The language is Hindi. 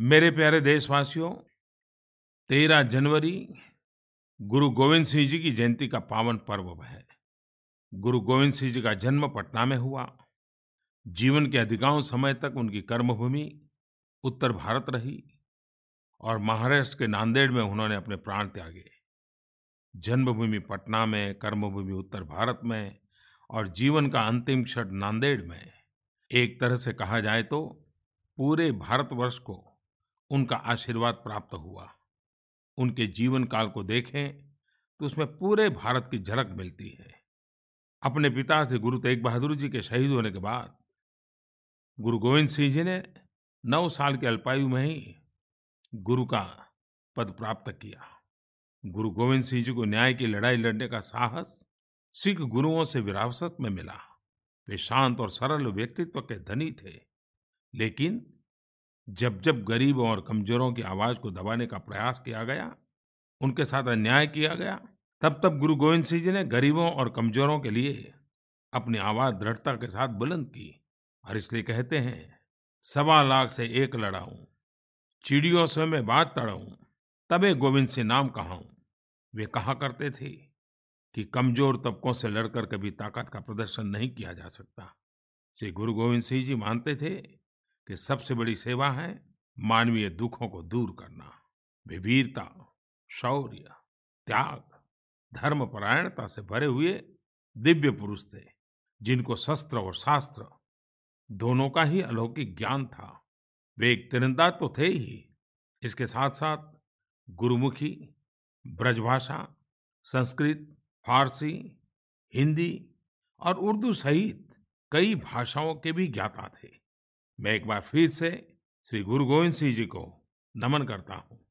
मेरे प्यारे देशवासियों, तेरह जनवरी गुरु गोविंद सिंह जी की जयंती का पावन पर्व है। गुरु गोविंद सिंह जी का जन्म पटना में हुआ। जीवन के अधिकांश समय तक उनकी कर्मभूमि उत्तर भारत रही और महाराष्ट्र के नांदेड़ में उन्होंने अपने प्राण त्यागे। जन्मभूमि पटना में, कर्मभूमि उत्तर भारत में और जीवन का अंतिम क्षण नांदेड़ में। एक तरह से कहा जाए तो पूरे भारतवर्ष को उनका आशीर्वाद प्राप्त हुआ। उनके जीवन काल को देखें तो उसमें पूरे भारत की झलक मिलती है। अपने पिता से गुरु तेग बहादुर जी के शहीद होने के बाद गुरु गोविंद सिंह जी ने नौ साल की अल्पायु में ही गुरु का पद प्राप्त किया। गुरु गोविंद सिंह जी को न्याय की लड़ाई लड़ने का साहस सिख गुरुओं से विरासत में मिला। वे शांत और सरल व्यक्तित्व के धनी थे। लेकिन जब जब गरीबों और कमजोरों की आवाज़ को दबाने का प्रयास किया गया, उनके साथ अन्याय किया गया, तब तब गुरु गोविंद सिंह जी ने गरीबों और कमजोरों के लिए अपनी आवाज़ दृढ़ता के साथ बुलंद की और इसलिए कहते हैं, सवा लाख से एक लड़ाऊं चिड़ियों से मैं बात तड़ाऊं तबे गोविंद सिंह नाम कहाऊं वे कहा करते थे कि कमज़ोर तबकों से लड़कर कभी ताकत का प्रदर्शन नहीं किया जा सकता। श्री गुरु गोविंद सिंह जी मानते थे कि सबसे बड़ी सेवा है मानवीय दुखों को दूर करना। वे वीरता शौर्य, त्याग धर्मपरायणता से भरे हुए दिव्य पुरुष थे, जिनको शस्त्र और शास्त्र दोनों का ही अलौकिक ज्ञान था। वे एक तिरंदाज तो थे ही। इसके साथ साथ गुरुमुखी, ब्रजभाषा, संस्कृत, फारसी, हिंदी और उर्दू सहित कई भाषाओं के भी ज्ञाता थे। मैं एक बार फिर से श्री गुरु गोविंद सिंह जी को नमन करता हूँ।